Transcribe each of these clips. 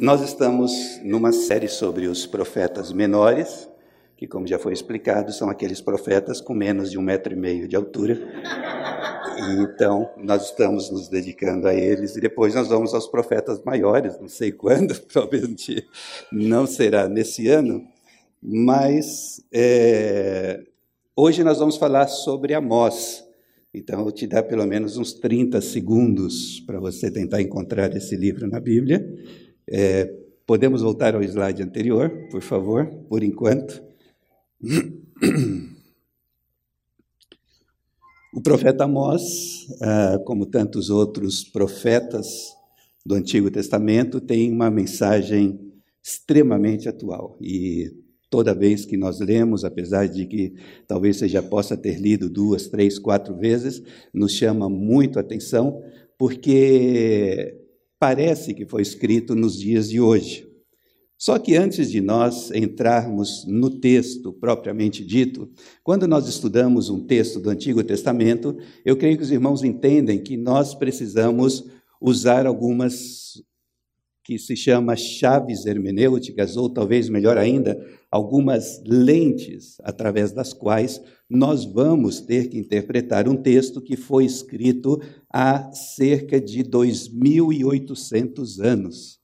Nós estamos numa série sobre os profetas menores, que, como já foi explicado, são aqueles profetas com menos de um metro e meio de altura. Então, nós estamos nos dedicando a eles e depois nós vamos aos profetas maiores, não sei quando, provavelmente não será nesse ano, mas é, hoje nós vamos falar sobre Amós. Então, eu te dar pelo menos uns 30 segundos para você tentar encontrar esse livro na Bíblia. É, podemos voltar ao slide anterior, por favor, por enquanto. O profeta Amós, ah, como tantos outros profetas do Antigo Testamento, tem uma mensagem extremamente atual. E toda vez que nós lemos, apesar de que talvez você já possa ter lido duas, três, quatro vezes, nos chama muito a atenção, porque parece que foi escrito nos dias de hoje. Só que antes de nós entrarmos no texto propriamente dito, quando nós estudamos um texto do Antigo Testamento, eu creio que os irmãos entendem que nós precisamos usar algumas que se chama chaves hermenêuticas, ou talvez melhor ainda, algumas lentes através das quais nós vamos ter que interpretar um texto que foi escrito há cerca de 2.800 anos.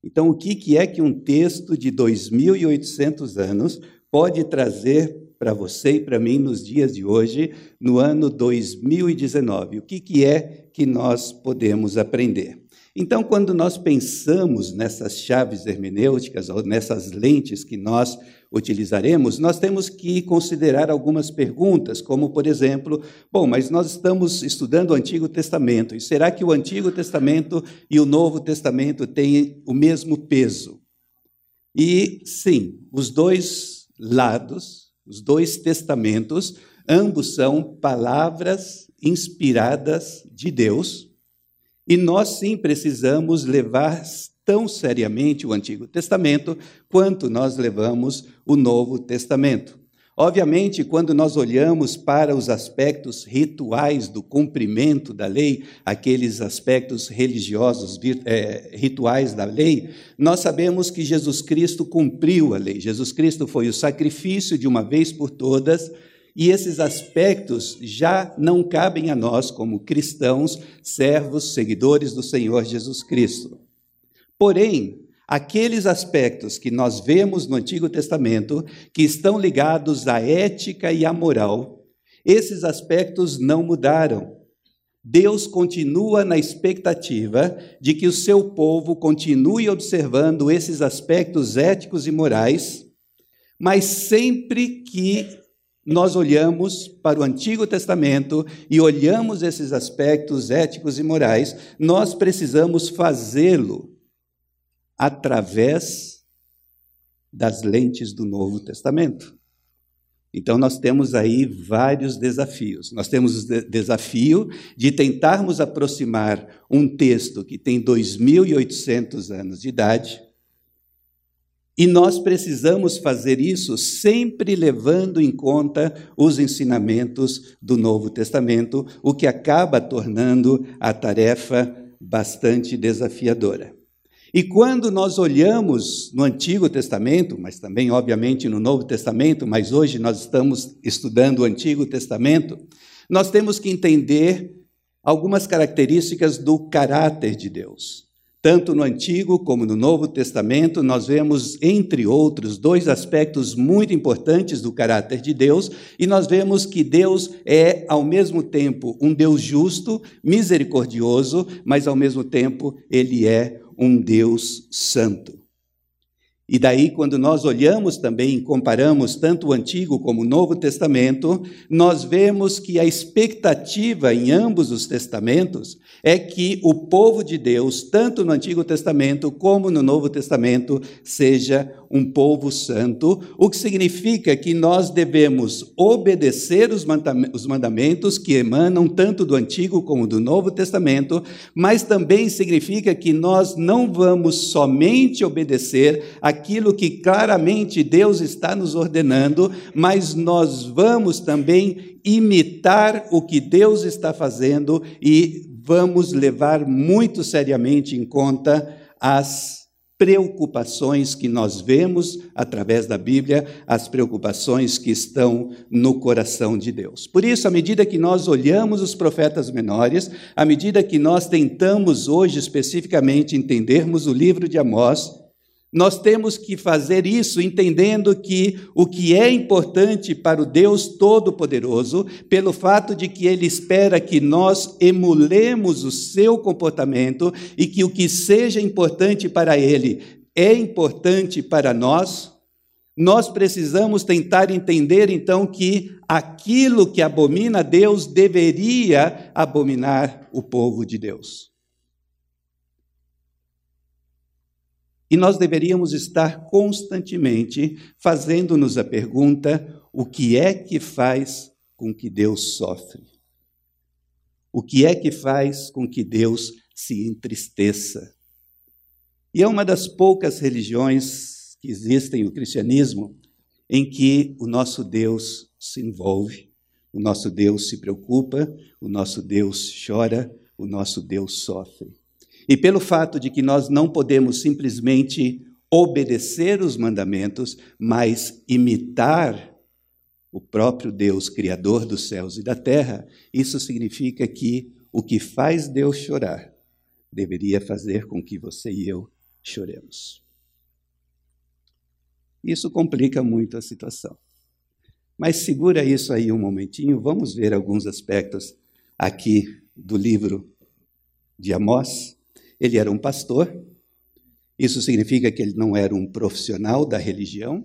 Então, o que é que um texto de 2.800 anos pode trazer para você e para mim nos dias de hoje, no ano 2019? O que é que nós podemos aprender? Então, quando nós pensamos nessas chaves hermenêuticas, ou nessas lentes que nós utilizaremos, nós temos que considerar algumas perguntas, como, por exemplo, bom, mas nós estamos estudando o Antigo Testamento, e será que o Antigo Testamento e o Novo Testamento têm o mesmo peso? E sim, os dois lados, os dois testamentos, ambos são palavras inspiradas de Deus e nós sim precisamos levar tão seriamente o Antigo Testamento quanto nós levamos o Novo Testamento. Obviamente, quando nós olhamos para os aspectos rituais do cumprimento da lei, aqueles aspectos religiosos, é, rituais da lei, nós sabemos que Jesus Cristo cumpriu a lei. Jesus Cristo foi o sacrifício de uma vez por todas e esses aspectos já não cabem a nós, como cristãos, servos, seguidores do Senhor Jesus Cristo. Porém, aqueles aspectos que nós vemos no Antigo Testamento, que estão ligados à ética e à moral, esses aspectos não mudaram. Deus continua na expectativa de que o seu povo continue observando esses aspectos éticos e morais, mas sempre que nós olhamos para o Antigo Testamento e olhamos esses aspectos éticos e morais, nós precisamos fazê-lo através das lentes do Novo Testamento. Então, nós temos aí vários desafios. Nós temos o desafio de tentarmos aproximar um texto que tem 2.800 anos de idade e nós precisamos fazer isso sempre levando em conta os ensinamentos do Novo Testamento, o que acaba tornando a tarefa bastante desafiadora. E quando nós olhamos no Antigo Testamento, mas também, obviamente, no Novo Testamento, mas hoje nós estamos estudando o Antigo Testamento, nós temos que entender algumas características do caráter de Deus. Tanto no Antigo como no Novo Testamento, nós vemos, entre outros, dois aspectos muito importantes do caráter de Deus, e nós vemos que Deus é, ao mesmo tempo, um Deus justo, misericordioso, mas, ao mesmo tempo, ele é um Deus santo. E daí, quando nós olhamos também e comparamos tanto o Antigo como o Novo Testamento, nós vemos que a expectativa em ambos os testamentos é que o povo de Deus, tanto no Antigo Testamento como no Novo Testamento, seja um povo santo, o que significa que nós devemos obedecer os mandamentos que emanam tanto do Antigo como do Novo Testamento, mas também significa que nós não vamos somente obedecer aquilo que claramente Deus está nos ordenando, mas nós vamos também imitar o que Deus está fazendo e vamos levar muito seriamente em conta as preocupações que nós vemos através da Bíblia, as preocupações que estão no coração de Deus. Por isso, à medida que nós olhamos os profetas menores, à medida que nós tentamos hoje especificamente entendermos o livro de Amós, nós temos que fazer isso entendendo que o que é importante para o Deus Todo-Poderoso, pelo fato de que Ele espera que nós emulemos o seu comportamento e que o que seja importante para Ele é importante para nós, nós precisamos tentar entender então que aquilo que abomina Deus deveria abominar o povo de Deus. E nós deveríamos estar constantemente fazendo-nos a pergunta: o que é que faz com que Deus sofre? O que é que faz com que Deus se entristeça? E é uma das poucas religiões que existem, o cristianismo, em que o nosso Deus se envolve, o nosso Deus se preocupa, o nosso Deus chora, o nosso Deus sofre. E pelo fato de que nós não podemos simplesmente obedecer os mandamentos, mas imitar o próprio Deus, Criador dos céus e da terra, isso significa que o que faz Deus chorar deveria fazer com que você e eu choremos. Isso complica muito a situação. Mas segura isso aí um momentinho, vamos ver alguns aspectos aqui do livro de Amós. Ele era um pastor, isso significa que ele não era um profissional da religião,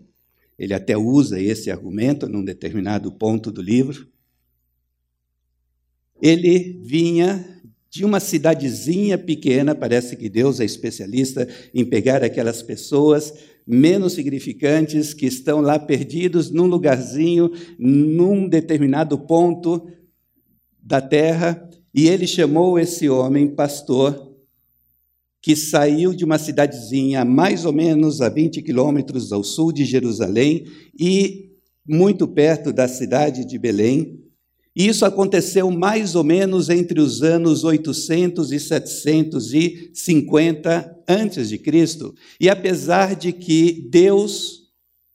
ele até usa esse argumento num determinado ponto do livro. Ele vinha de uma cidadezinha pequena, parece que Deus é especialista em pegar aquelas pessoas menos significantes que estão lá perdidos num lugarzinho, num determinado ponto da terra, e ele chamou esse homem pastor que saiu de uma cidadezinha mais ou menos a 20 quilômetros ao sul de Jerusalém e muito perto da cidade de Belém. Isso aconteceu mais ou menos entre os anos 800 e 750 antes de Cristo. E apesar de que Deus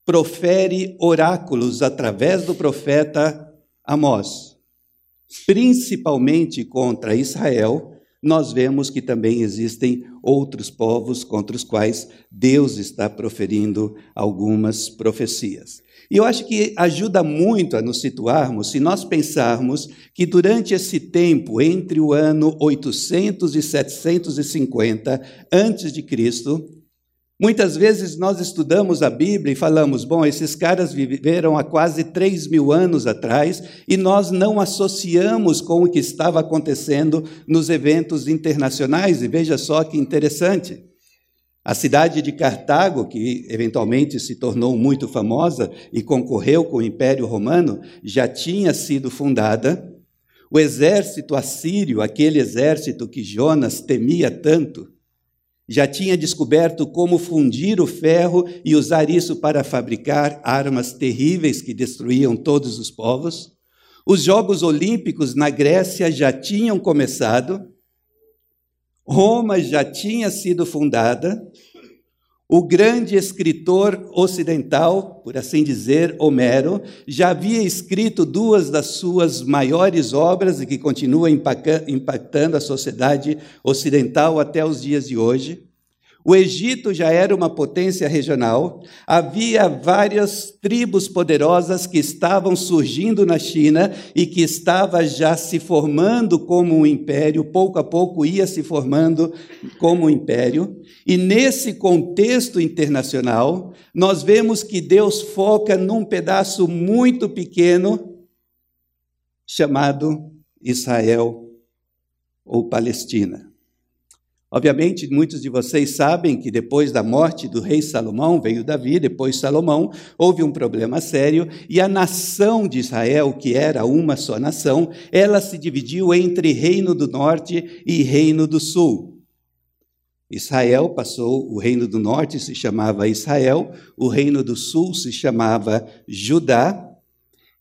profere oráculos através do profeta Amós, principalmente contra Israel, nós vemos que também existem outros povos contra os quais Deus está proferindo algumas profecias. E eu acho que ajuda muito a nos situarmos se nós pensarmos que durante esse tempo, entre o ano 800 e 750 antes de Cristo, Muitas vezes nós estudamos a Bíblia e falamos, bom, esses caras viveram há quase 3 mil anos atrás e nós não associamos com o que estava acontecendo nos eventos internacionais. E veja só que interessante. A cidade de Cartago, que eventualmente se tornou muito famosa e concorreu com o Império Romano, já tinha sido fundada. O exército assírio, aquele exército que Jonas temia tanto, já tinha descoberto como fundir o ferro e usar isso para fabricar armas terríveis que destruíam todos os povos. Os Jogos Olímpicos na Grécia já tinham começado. Roma já tinha sido fundada. O grande escritor ocidental, por assim dizer, Homero, já havia escrito duas das suas maiores obras e que continuam impactando a sociedade ocidental até os dias de hoje. O Egito já era uma potência regional, havia várias tribos poderosas que estavam surgindo na China e que estava já se formando como um império, pouco a pouco ia se formando como um império. E nesse contexto internacional, nós vemos que Deus foca num pedaço muito pequeno chamado Israel ou Palestina. Obviamente, muitos de vocês sabem que depois da morte do rei Salomão, veio Davi, depois Salomão, houve um problema sério e a nação de Israel, que era uma só nação, ela se dividiu entre Reino do Norte e Reino do Sul. Israel passou, o Reino do Norte se chamava Israel, o Reino do Sul se chamava Judá,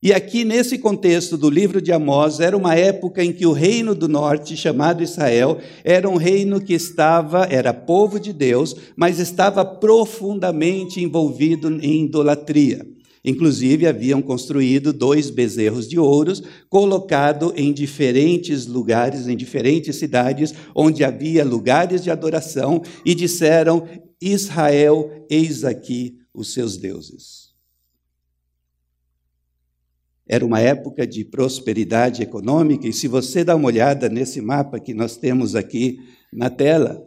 E aqui, nesse contexto do livro de Amós, era uma época em que o reino do norte, chamado Israel, era um reino que estava, era povo de Deus, mas estava profundamente envolvido em idolatria. Inclusive, haviam construído dois bezerros de ouros, colocado em diferentes lugares, em diferentes cidades, onde havia lugares de adoração, e disseram: Israel, eis aqui os seus deuses. Era uma época de prosperidade econômica, e se você dá uma olhada nesse mapa que nós temos aqui na tela,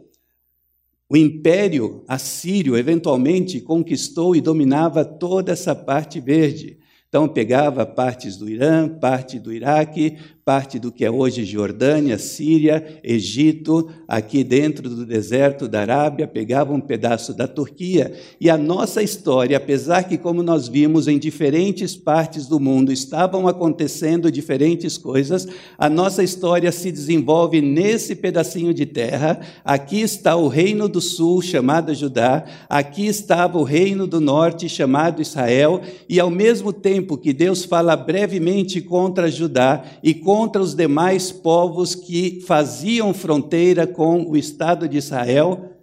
o império assírio eventualmente conquistou e dominava toda essa parte verde. Então, pegava partes do Irã, parte do Iraque, parte do que é hoje Jordânia, Síria, Egito, aqui dentro do deserto da Arábia, pegava um pedaço da Turquia. E a nossa história, apesar que, como nós vimos, em diferentes partes do mundo estavam acontecendo diferentes coisas, a nossa história se desenvolve nesse pedacinho de terra. Aqui está o reino do sul, chamado Judá, aqui estava o reino do norte, chamado Israel, e ao mesmo tempo que Deus fala brevemente contra Judá e contra contra os demais povos que faziam fronteira com o Estado de Israel,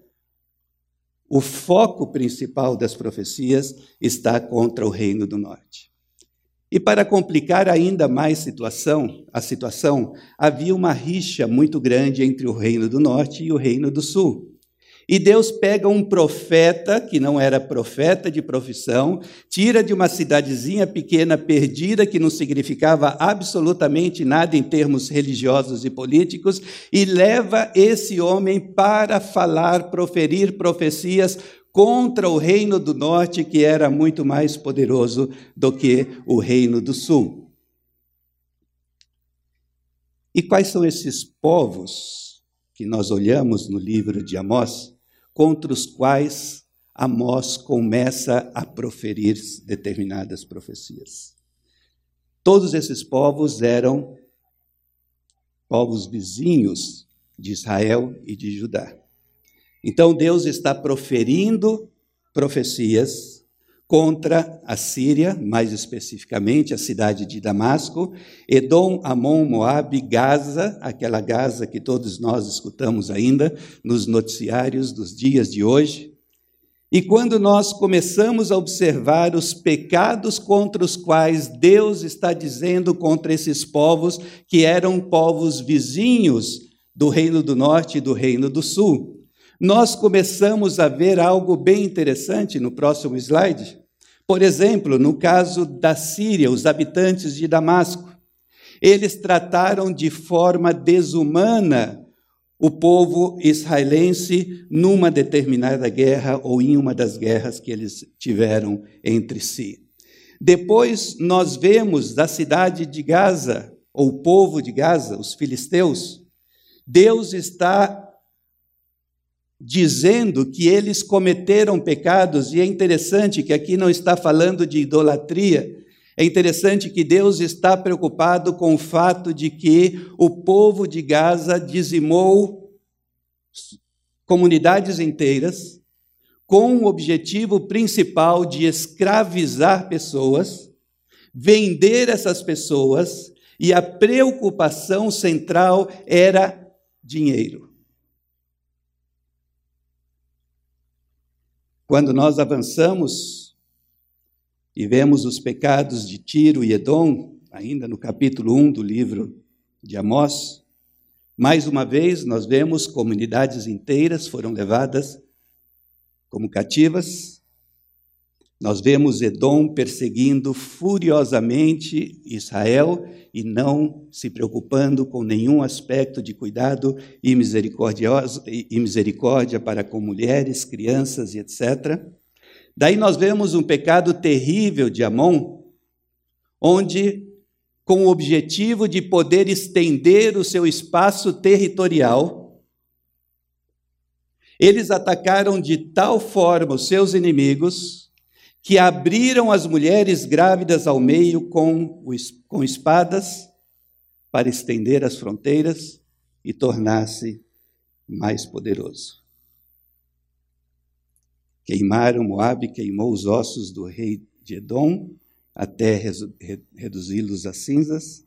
o foco principal das profecias está contra o Reino do Norte. E para complicar ainda mais situação, a situação, havia uma rixa muito grande entre o Reino do Norte e o Reino do Sul. E Deus pega um profeta, que não era profeta de profissão, tira de uma cidadezinha pequena, perdida, que não significava absolutamente nada em termos religiosos e políticos, e leva esse homem para falar, proferir profecias contra o reino do norte, que era muito mais poderoso do que o reino do sul. E quais são esses povos que nós olhamos no livro de Amós? contra os quais Amós começa a proferir determinadas profecias. Todos esses povos eram povos vizinhos de Israel e de Judá. Então Deus está proferindo profecias contra a Síria, mais especificamente a cidade de Damasco, Edom, Amon, Moabe, Gaza, aquela Gaza que todos nós escutamos ainda nos noticiários dos dias de hoje. E quando nós começamos a observar os pecados contra os quais Deus está dizendo contra esses povos, que eram povos vizinhos do Reino do Norte e do Reino do Sul, nós começamos a ver algo bem interessante no próximo slide. Por exemplo, no caso da Síria, os habitantes de Damasco, eles trataram de forma desumana o povo israelense numa determinada guerra ou em uma das guerras que eles tiveram entre si. Depois nós vemos da cidade de Gaza, ou o povo de Gaza, os filisteus, Deus está dizendo que eles cometeram pecados, e é interessante que aqui não está falando de idolatria, é interessante que Deus está preocupado com o fato de que o povo de Gaza dizimou comunidades inteiras com o objetivo principal de escravizar pessoas, vender essas pessoas, e a preocupação central era dinheiro. Quando nós avançamos e vemos os pecados de Tiro e Edom, ainda no capítulo 1 do livro de Amós, mais uma vez nós vemos comunidades inteiras foram levadas como cativas, nós vemos Edom perseguindo furiosamente Israel e não se preocupando com nenhum aspecto de cuidado e, e misericórdia para com mulheres, crianças e etc. Daí nós vemos um pecado terrível de Amon, onde, com o objetivo de poder estender o seu espaço territorial, eles atacaram de tal forma os seus inimigos que abriram as mulheres grávidas ao meio com, com espadas para estender as fronteiras e tornar-se mais poderoso. Queimaram Moabe, queimou os ossos do rei de Edom, até reduzi-los a cinzas.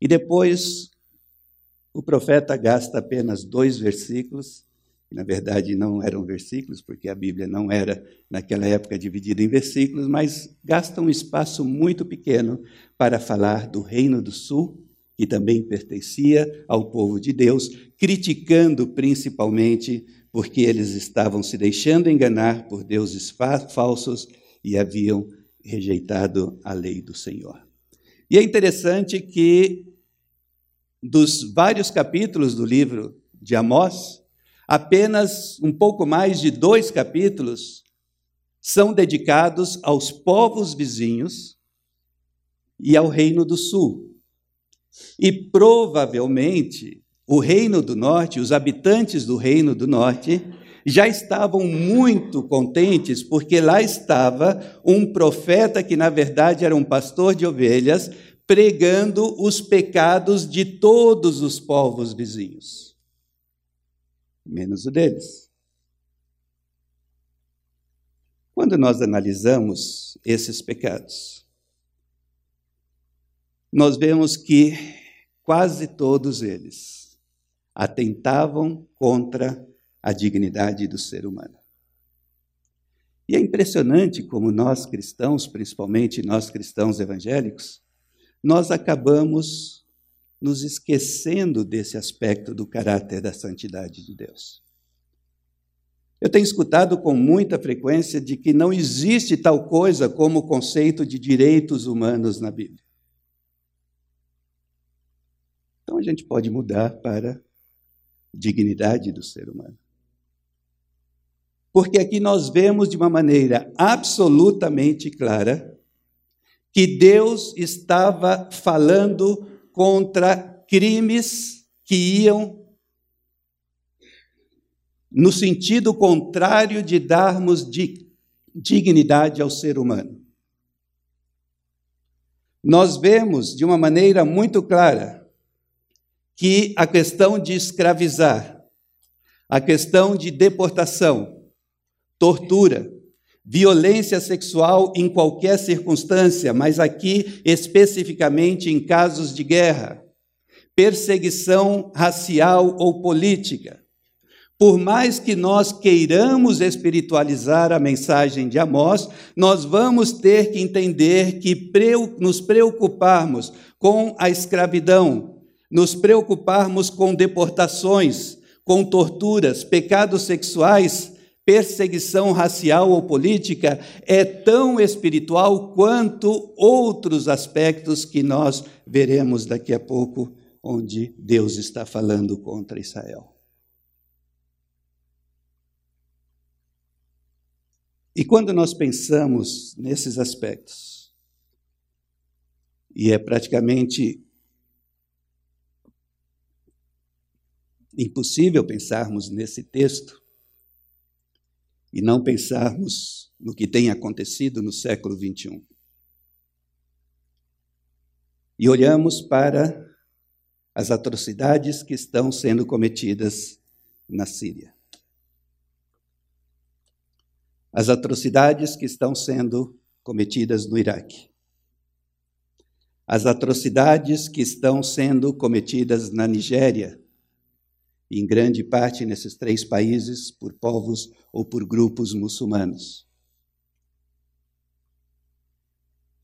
E depois o profeta gasta apenas dois versículos, na verdade não eram versículos, porque a Bíblia não era naquela época dividida em versículos, mas gasta um espaço muito pequeno para falar do Reino do Sul, que também pertencia ao povo de Deus, criticando principalmente porque eles estavam se deixando enganar por deuses falsos e haviam rejeitado a lei do Senhor. E é interessante que, dos vários capítulos do livro de Amós, apenas um pouco mais de dois capítulos são dedicados aos povos vizinhos e ao Reino do Sul. E provavelmente o Reino do Norte, os habitantes do Reino do Norte, já estavam muito contentes, porque lá estava um profeta que, na verdade, era um pastor de ovelhas, pregando os pecados de todos os povos vizinhos, menos o deles. Quando nós analisamos esses pecados, nós vemos que quase todos eles atentavam contra a dignidade do ser humano. E é impressionante como nós cristãos, principalmente nós cristãos evangélicos, nós acabamos nos esquecendo desse aspecto do caráter da santidade de Deus. Eu tenho escutado com muita frequência de que não existe tal coisa como o conceito de direitos humanos na Bíblia. Então a gente pode mudar para dignidade do ser humano porque aqui nós vemos de uma maneira absolutamente clara que Deus estava falando contra crimes que iam no sentido contrário de darmos dignidade ao ser humano. Nós vemos de uma maneira muito clara que a questão de escravizar, a questão de deportação, tortura, violência sexual em qualquer circunstância, mas aqui especificamente em casos de guerra, perseguição racial ou política. Por mais que nós queiramos espiritualizar a mensagem de Amós, nós vamos ter que entender que nos preocuparmos com a escravidão, nos preocuparmos com deportações, com torturas, pecados sexuais, perseguição racial ou política é tão espiritual quanto outros aspectos que nós veremos daqui a pouco, onde Deus está falando contra Israel. E quando nós pensamos nesses aspectos, e é praticamente impossível pensarmos nesse texto e não pensarmos no que tem acontecido no século XXI. E olhamos para as atrocidades que estão sendo cometidas na Síria. As atrocidades que estão sendo cometidas no Iraque. As atrocidades que estão sendo cometidas na Nigéria em grande parte nesses três países, por povos ou por grupos muçulmanos.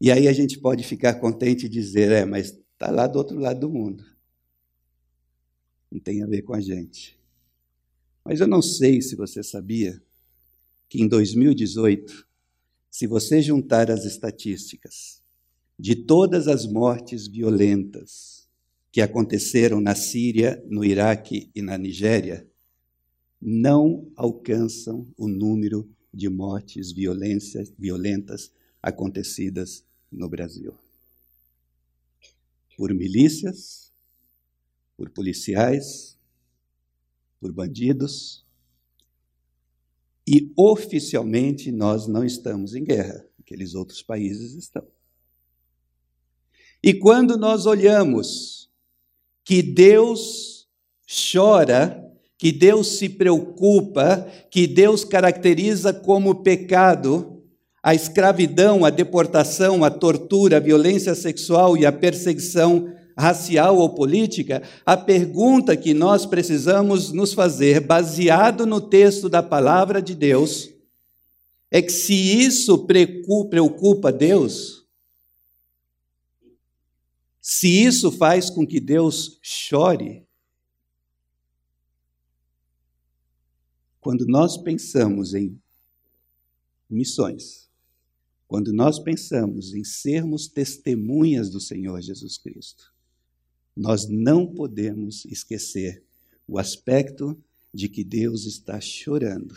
E aí a gente pode ficar contente e dizer: é, mas está lá do outro lado do mundo. Não tem a ver com a gente. Mas eu não sei se você sabia que em 2018, se você juntar as estatísticas de todas as mortes violentas que aconteceram na Síria, no Iraque e na Nigéria não alcançam o número de mortes violentas acontecidas no Brasil. Por milícias, por policiais, por bandidos. E oficialmente nós não estamos em guerra, aqueles outros países estão. E quando nós olhamos que Deus chora, que Deus se preocupa, que Deus caracteriza como pecado a escravidão, a deportação, a tortura, a violência sexual e a perseguição racial ou política, a pergunta que nós precisamos nos fazer, baseado no texto da palavra de Deus, é que se isso preocupa Deus, se isso faz com que Deus chore, quando nós pensamos em missões, quando nós pensamos em sermos testemunhas do Senhor Jesus Cristo, nós não podemos esquecer o aspecto de que Deus está chorando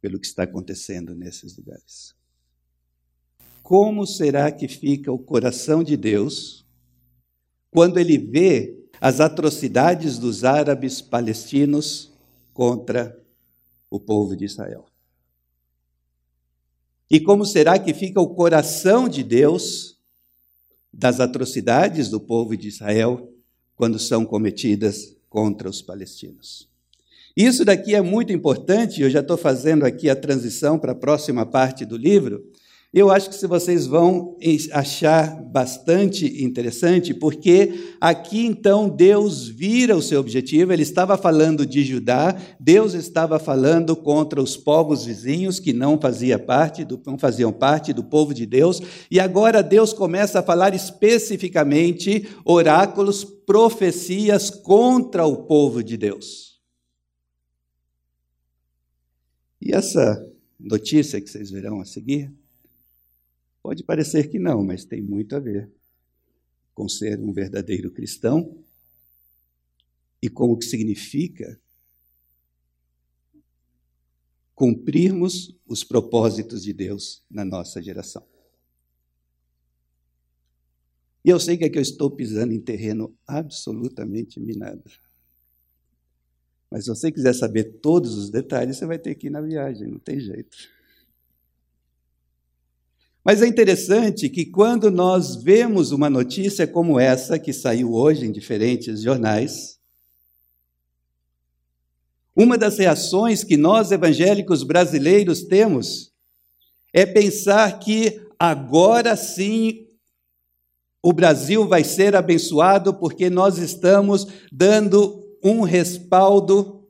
pelo que está acontecendo nesses lugares. Como será que fica o coração de Deus quando ele vê as atrocidades dos árabes palestinos contra o povo de Israel? E como será que fica o coração de Deus das atrocidades do povo de Israel quando são cometidas contra os palestinos? Isso daqui é muito importante, eu já estou fazendo aqui a transição para a próxima parte do livro, eu acho que vocês vão achar bastante interessante, porque aqui então Deus vira o seu objetivo, ele estava falando de Judá, Deus estava falando contra os povos vizinhos que não, fazia parte do, não faziam parte do povo de Deus, e agora Deus começa a falar especificamente oráculos, profecias contra o povo de Deus. E essa notícia que vocês verão a seguir Pode parecer que não, mas tem muito a ver com ser um verdadeiro cristão e com o que significa cumprirmos os propósitos de Deus na nossa geração. E eu sei que aqui eu estou pisando em terreno absolutamente minado. Mas se você quiser saber todos os detalhes, você vai ter que ir na viagem, não tem jeito. Mas é interessante que quando nós vemos uma notícia como essa, que saiu hoje em diferentes jornais, uma das reações que nós evangélicos brasileiros temos é pensar que agora sim o Brasil vai ser abençoado porque nós estamos dando um respaldo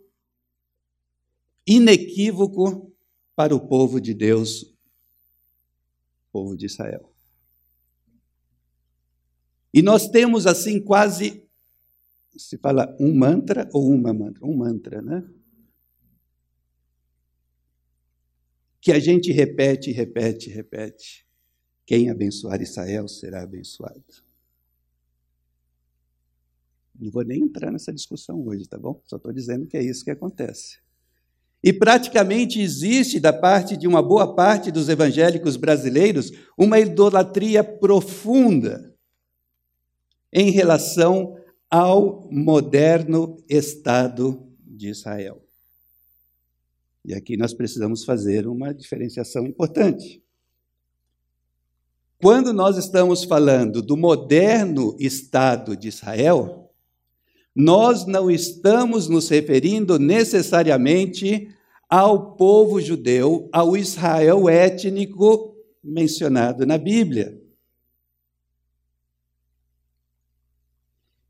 inequívoco para o povo de Deus povo de Israel. E nós temos assim quase se fala um mantra ou uma mantra, um mantra, né? Que a gente repete, repete, repete. Quem abençoar Israel será abençoado. Não vou nem entrar nessa discussão hoje, tá bom? Só estou dizendo que é isso que acontece. E praticamente existe, da parte de uma boa parte dos evangélicos brasileiros, uma idolatria profunda em relação ao moderno Estado de Israel. E aqui nós precisamos fazer uma diferenciação importante. Quando nós estamos falando do moderno Estado de Israel, nós não estamos nos referindo necessariamente ao povo judeu, ao Israel étnico mencionado na Bíblia.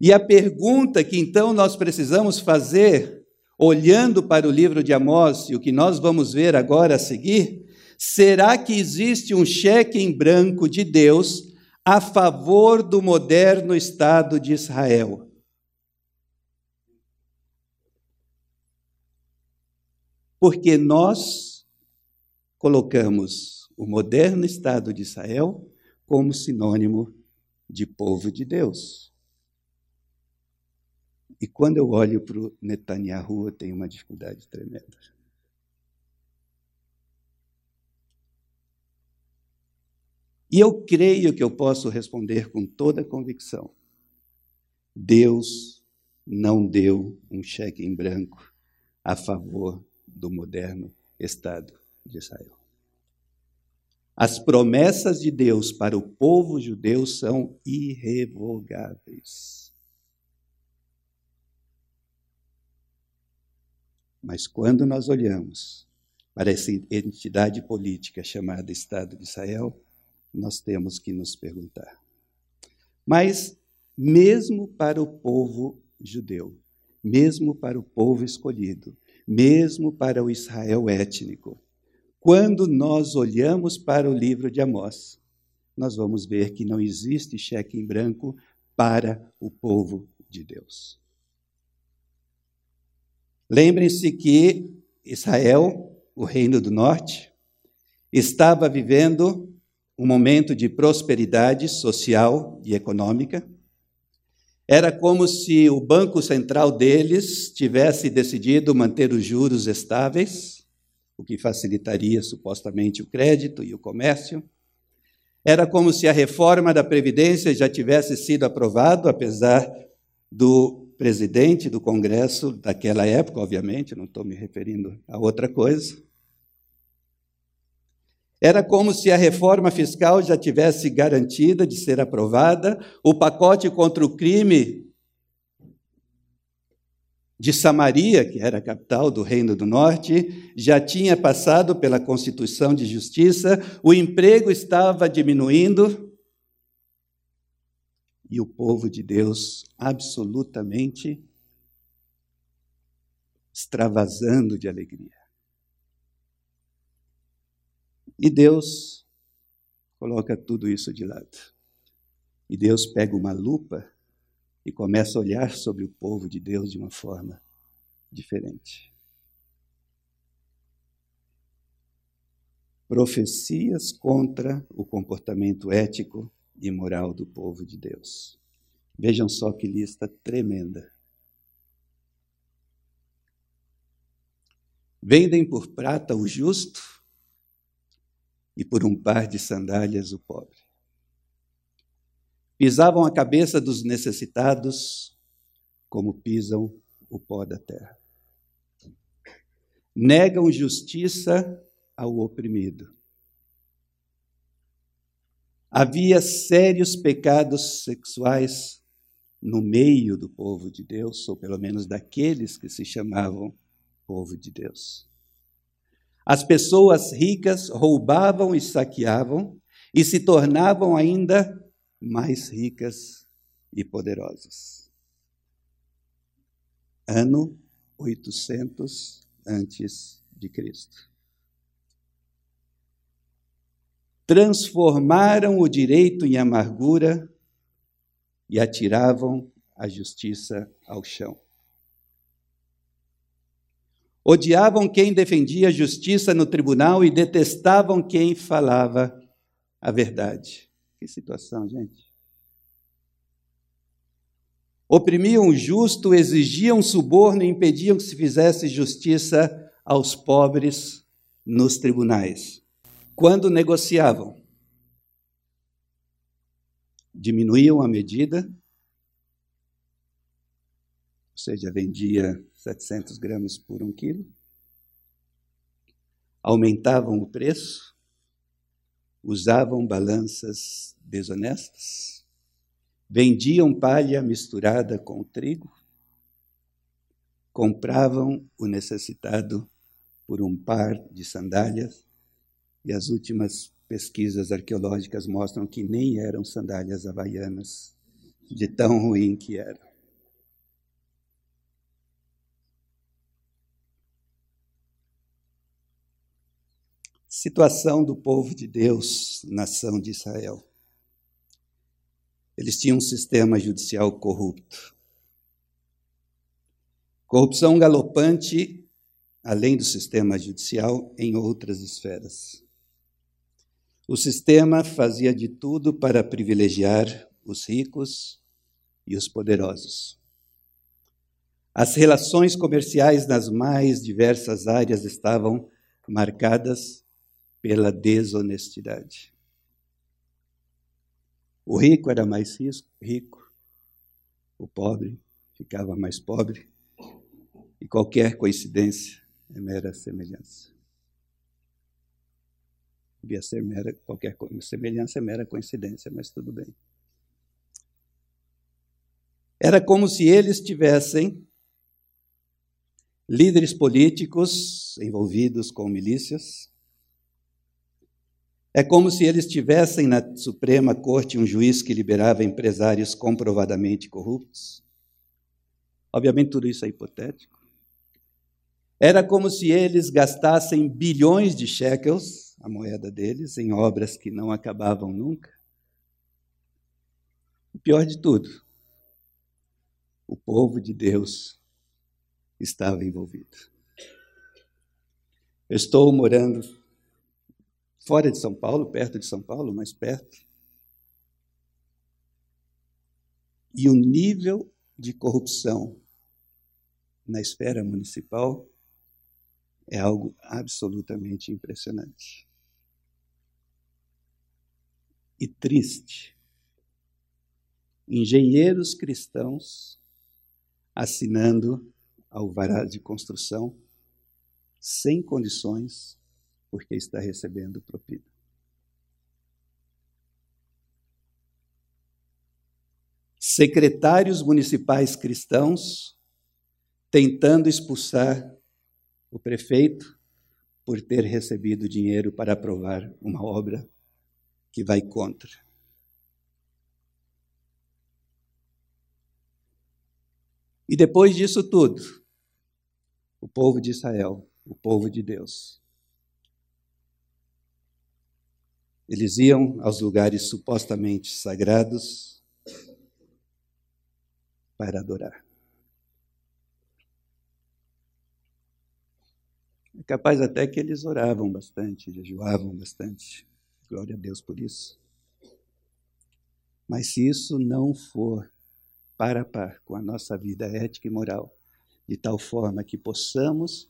E a pergunta que então nós precisamos fazer, olhando para o livro de Amós e o que nós vamos ver agora a seguir, será que existe um cheque em branco de Deus a favor do moderno Estado de Israel? Porque nós colocamos o moderno Estado de Israel como sinônimo de povo de Deus. E quando eu olho para o Netanyahu, eu tenho uma dificuldade tremenda. E eu creio que eu posso responder com toda convicção: Deus não deu um cheque em branco a favor do moderno Estado de Israel. As promessas de Deus para o povo judeu são irrevogáveis. Mas quando nós olhamos para essa entidade política chamada Estado de Israel, nós temos que nos perguntar. Mas, mesmo para o povo judeu, mesmo para o povo escolhido, mesmo para o Israel étnico, quando nós olhamos para o livro de Amós, nós vamos ver que não existe cheque em branco para o povo de Deus. Lembrem-se que Israel o Reino do Norte, estava vivendo um momento de prosperidade social e econômica. Era como se o Banco Central deles tivesse decidido manter os juros estáveis, o que facilitaria supostamente o crédito e o comércio. Era como se a reforma da Previdência já tivesse sido aprovada, apesar do presidente do Congresso daquela época, obviamente, não estou me referindo a outra coisa. Era como se a reforma fiscal já tivesse garantida de ser aprovada, o pacote contra o crime de Samaria, que era a capital do Reino do Norte, já tinha passado pela Constituição de Justiça, o emprego estava diminuindo e o povo de Deus absolutamente extravasando de alegria. E Deus coloca tudo isso de lado. E Deus pega uma lupa e começa a olhar sobre o povo de Deus de uma forma diferente. Profecias contra o comportamento ético e moral do povo de Deus. Vejam só que lista tremenda. Vendem por prata o justo e por um par de sandálias o pobre. Pisavam a cabeça dos necessitados como pisam o pó da terra. Negam justiça ao oprimido. Havia sérios pecados sexuais no meio do povo de Deus, ou pelo menos daqueles que se chamavam povo de Deus. As pessoas ricas roubavam e saqueavam e se tornavam ainda mais ricas e poderosas. Ano 800 antes de Cristo. Transformaram o direito em amargura e atiravam a justiça ao chão. Odiavam quem defendia a justiça no tribunal e detestavam quem falava a verdade. Que situação, gente. Oprimiam o justo, exigiam suborno e impediam que se fizesse justiça aos pobres nos tribunais. Quando negociavam, diminuíam a medida, ou seja, vendia 700 gramas por um quilo, aumentavam o preço, usavam balanças desonestas, vendiam palha misturada com trigo, compravam o necessitado por um par de sandálias, e as últimas pesquisas arqueológicas mostram que nem eram sandálias havaianas, de tão ruim que eram. Situação do povo de Deus, nação de Israel. Eles tinham um sistema judicial corrupto. Corrupção galopante, além do sistema judicial, em outras esferas. O sistema fazia de tudo para privilegiar os ricos e os poderosos. As relações comerciais nas mais diversas áreas estavam marcadas pela desonestidade. O rico era mais rico, o pobre ficava mais pobre, e qualquer coincidência é mera semelhança. Devia ser mera, qualquer semelhança é mera coincidência, mas tudo bem. Era como se eles tivessem líderes políticos envolvidos com milícias. É como se eles tivessem na Suprema Corte um juiz que liberava empresários comprovadamente corruptos. Obviamente, tudo isso é hipotético. Era como se eles gastassem bilhões de shekels, a moeda deles, em obras que não acabavam nunca. O pior de tudo, o povo de Deus estava envolvido. Eu estou morando fora de São Paulo, perto de São Paulo, mais perto. E o nível de corrupção na esfera municipal é algo absolutamente impressionante. E triste. Engenheiros cristãos assinando alvará de construção sem condições, porque está recebendo propina. Secretários municipais cristãos tentando expulsar o prefeito por ter recebido dinheiro para aprovar uma obra que vai contra. E depois disso tudo, o povo de Israel, o povo de Deus, eles iam aos lugares supostamente sagrados para adorar. É capaz até que eles oravam bastante, jejuavam bastante. Glória a Deus por isso. Mas se isso não for para a par com a nossa vida ética e moral, de tal forma que possamos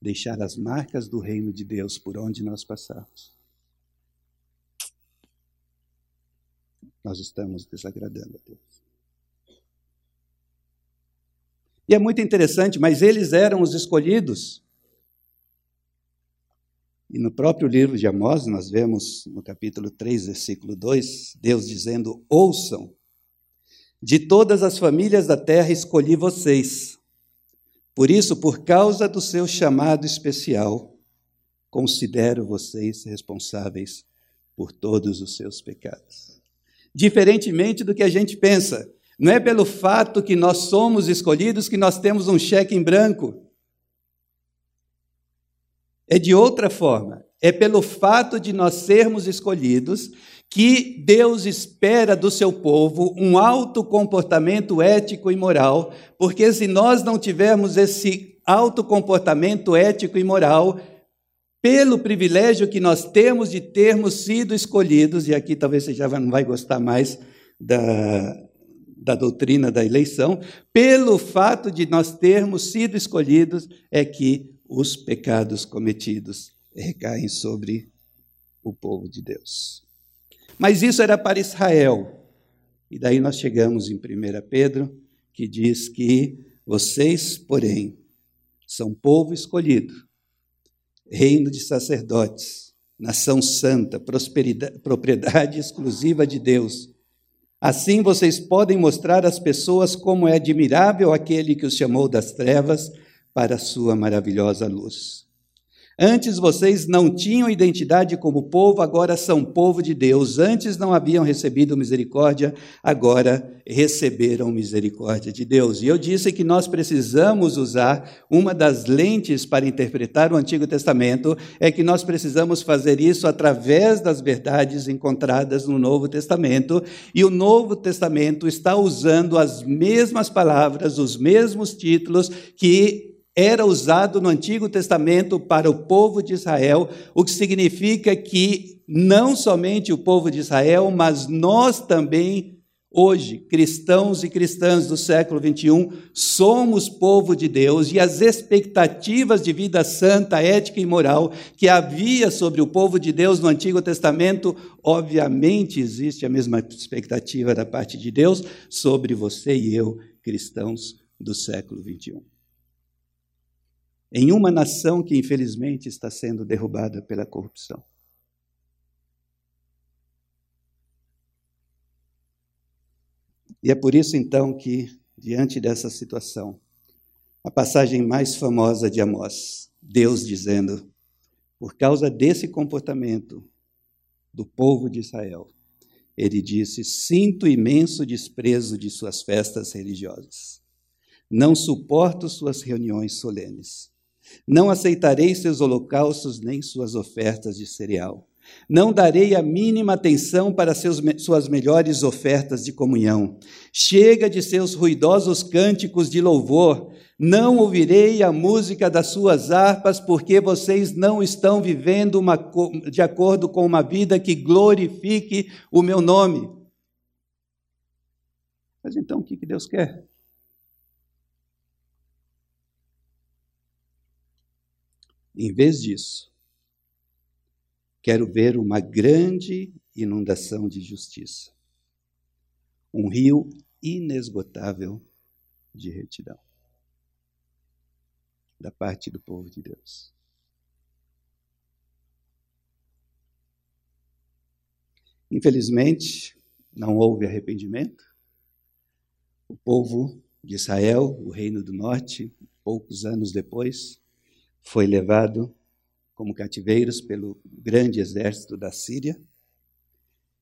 deixar as marcas do reino de Deus por onde nós passarmos, nós estamos desagradando a Deus. E é muito interessante, mas eles eram os escolhidos e no próprio livro de Amós, nós vemos no capítulo 3, versículo 2, Deus dizendo: Ouçam, de todas as famílias da terra escolhi vocês. Por isso, por causa do seu chamado especial, considero vocês responsáveis por todos os seus pecados. Diferentemente do que a gente pensa, não é pelo fato que nós somos escolhidos que nós temos um cheque em branco. É de outra forma. É pelo fato de nós sermos escolhidos que Deus espera do seu povo um alto comportamento ético e moral, porque se nós não tivermos esse alto comportamento ético e moral, pelo privilégio que nós temos de termos sido escolhidos, e aqui talvez você já não vai gostar mais da, da doutrina da eleição, pelo fato de nós termos sido escolhidos, é que os pecados cometidos recaem sobre o povo de Deus. Mas isso era para Israel. E daí nós chegamos em 1 Pedro, que diz que vocês, porém, são povo escolhido, reino de sacerdotes, nação santa, propriedade exclusiva de Deus. Assim vocês podem mostrar às pessoas como é admirável aquele que os chamou das trevas para a sua maravilhosa luz. Antes vocês não tinham identidade como povo, agora são povo de Deus. Antes não haviam recebido misericórdia, agora receberam misericórdia de Deus. E eu disse que nós precisamos usar uma das lentes para interpretar o Antigo Testamento, é que nós precisamos fazer isso através das verdades encontradas no Novo Testamento. E o Novo Testamento está usando as mesmas palavras, os mesmos títulos que era usado no Antigo Testamento para o povo de Israel, o que significa que não somente o povo de Israel, mas nós também, hoje, cristãos e cristãs do século 21, somos povo de Deus e as expectativas de vida santa, ética e moral que havia sobre o povo de Deus no Antigo Testamento, obviamente existe a mesma expectativa da parte de Deus sobre você e eu, cristãos do século 21 em uma nação que infelizmente está sendo derrubada pela corrupção. E é por isso então que, diante dessa situação, a passagem mais famosa de Amós, Deus dizendo: por causa desse comportamento do povo de Israel, ele disse: Sinto imenso desprezo de suas festas religiosas. Não suporto suas reuniões solenes. Não aceitarei seus holocaustos nem suas ofertas de cereal. Não darei a mínima atenção para seus, suas melhores ofertas de comunhão. Chega de seus ruidosos cânticos de louvor. Não ouvirei a música das suas harpas, porque vocês não estão vivendo uma, de acordo com uma vida que glorifique o meu nome. Mas então o que Deus quer? Em vez disso, quero ver uma grande inundação de justiça, um rio inesgotável de retidão da parte do povo de Deus. Infelizmente, não houve arrependimento. O povo de Israel, o reino do norte, poucos anos depois, foi levado como cativeiros pelo grande exército da Síria.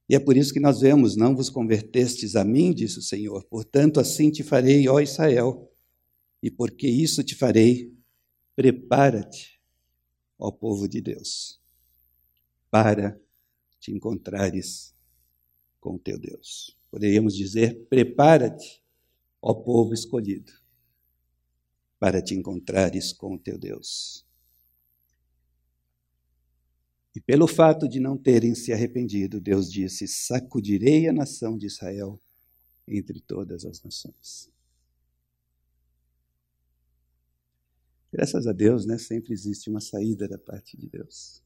E é por isso que nós vemos: Não vos convertestes a mim, disse o Senhor, portanto, assim te farei, ó Israel, e porque isso te farei, prepara-te, ó povo de Deus, para te encontrares com o teu Deus. Poderíamos dizer: prepara-te, ó povo escolhido, para te encontrares com o teu Deus. E pelo fato de não terem se arrependido, Deus disse: sacudirei a nação de Israel entre todas as nações. Graças a Deus, né, sempre existe uma saída da parte de Deus.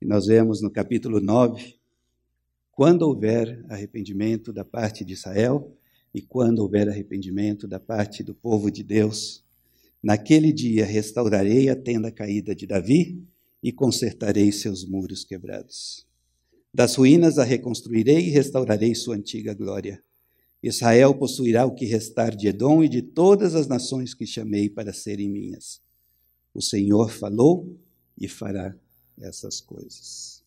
E nós vemos no capítulo 9, quando houver arrependimento da parte de Israel e quando houver arrependimento da parte do povo de Deus, naquele dia restaurarei a tenda caída de Davi e consertarei seus muros quebrados. Das ruínas a reconstruirei e restaurarei sua antiga glória. Israel possuirá o que restar de Edom e de todas as nações que chamei para serem minhas. O Senhor falou e fará essas coisas.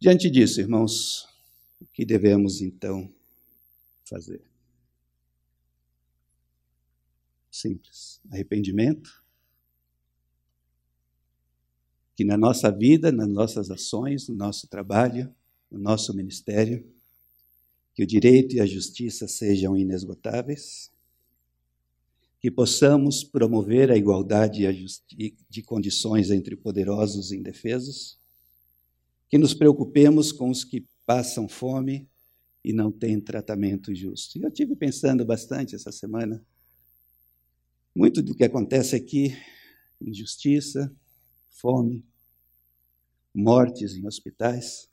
Diante disso, irmãos, o que devemos então fazer? Simples: arrependimento, que na nossa vida, nas nossas ações, no nosso trabalho, no nosso ministério, que o direito e a justiça sejam inesgotáveis, que possamos promover a igualdade de condições entre poderosos e indefesos, que nos preocupemos com os que passam fome e não têm tratamento justo. Eu tive pensando bastante essa semana. Muito do que acontece aqui, injustiça, fome, mortes em hospitais,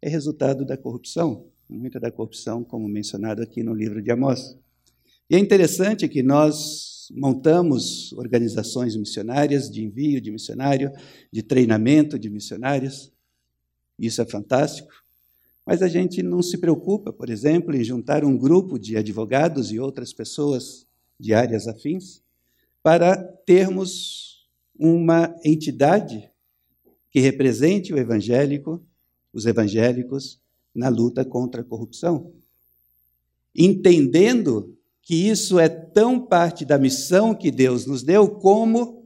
é resultado da corrupção, muita da corrupção, como mencionado aqui no livro de Amós. E é interessante que nós montamos organizações missionárias de envio de missionário, de treinamento de missionários. Isso é fantástico. Mas a gente não se preocupa, por exemplo, em juntar um grupo de advogados e outras pessoas de áreas afins para termos uma entidade que represente o evangélico, os evangélicos na luta contra a corrupção. Entendendo que isso é tão parte da missão que Deus nos deu como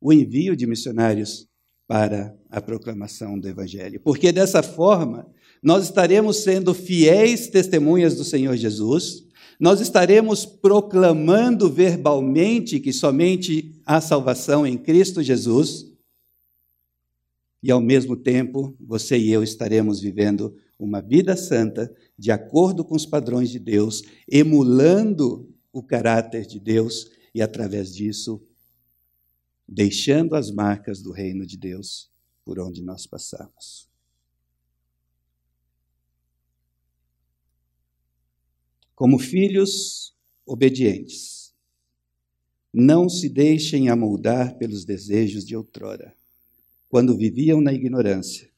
o envio de missionários para a proclamação do evangelho. Porque dessa forma, nós estaremos sendo fiéis testemunhas do Senhor Jesus, nós estaremos proclamando verbalmente que somente há salvação em Cristo Jesus, e ao mesmo tempo você e eu estaremos vivendo uma vida santa, de acordo com os padrões de Deus, emulando o caráter de Deus e, através disso, deixando as marcas do reino de Deus por onde nós passamos. Como filhos obedientes, não se deixem amoldar pelos desejos de outrora quando viviam na ignorância.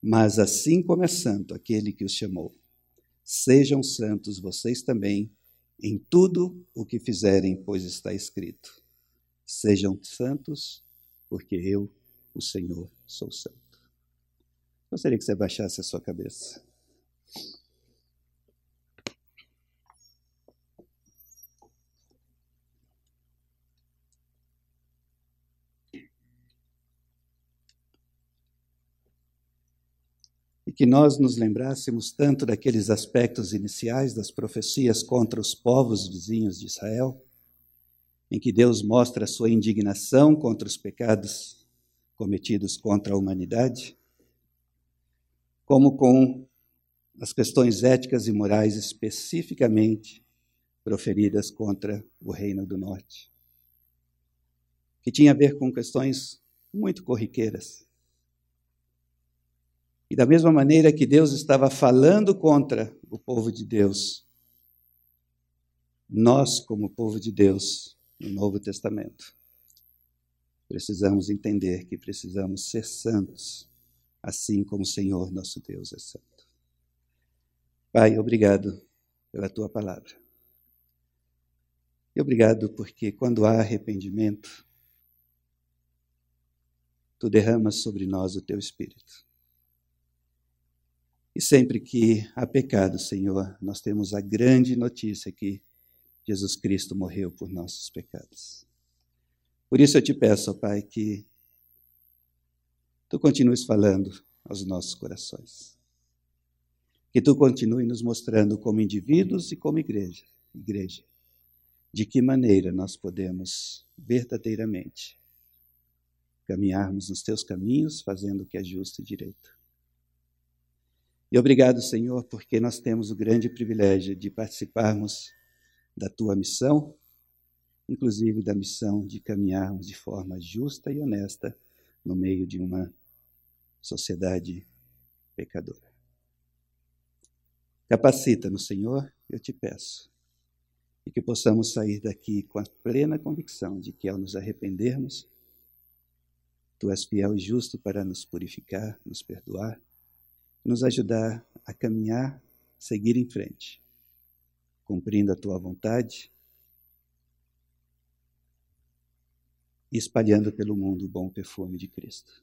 Mas assim como é santo aquele que os chamou, sejam santos vocês também em tudo o que fizerem, pois está escrito: Sejam santos, porque eu, o Senhor, sou santo. Gostaria que você baixasse a sua cabeça. Que nós nos lembrássemos tanto daqueles aspectos iniciais das profecias contra os povos vizinhos de Israel, em que Deus mostra a sua indignação contra os pecados cometidos contra a humanidade, como com as questões éticas e morais especificamente proferidas contra o Reino do Norte, que tinha a ver com questões muito corriqueiras e da mesma maneira que Deus estava falando contra o povo de Deus, nós, como povo de Deus, no Novo Testamento, precisamos entender que precisamos ser santos, assim como o Senhor nosso Deus é santo. Pai, obrigado pela tua palavra. E obrigado porque quando há arrependimento, tu derramas sobre nós o teu espírito. E sempre que há pecado, Senhor, nós temos a grande notícia que Jesus Cristo morreu por nossos pecados. Por isso eu te peço, Pai, que tu continues falando aos nossos corações. Que tu continue nos mostrando como indivíduos e como igreja, igreja, de que maneira nós podemos verdadeiramente caminharmos nos teus caminhos, fazendo o que é justo e direito. E obrigado, Senhor, porque nós temos o grande privilégio de participarmos da tua missão, inclusive da missão de caminharmos de forma justa e honesta no meio de uma sociedade pecadora. Capacita-nos, Senhor, eu te peço, e que possamos sair daqui com a plena convicção de que ao nos arrependermos, tu és fiel e justo para nos purificar, nos perdoar nos ajudar a caminhar, seguir em frente, cumprindo a tua vontade e espalhando pelo mundo o bom perfume de Cristo.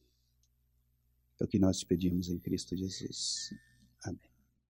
É o que nós te pedimos em Cristo Jesus.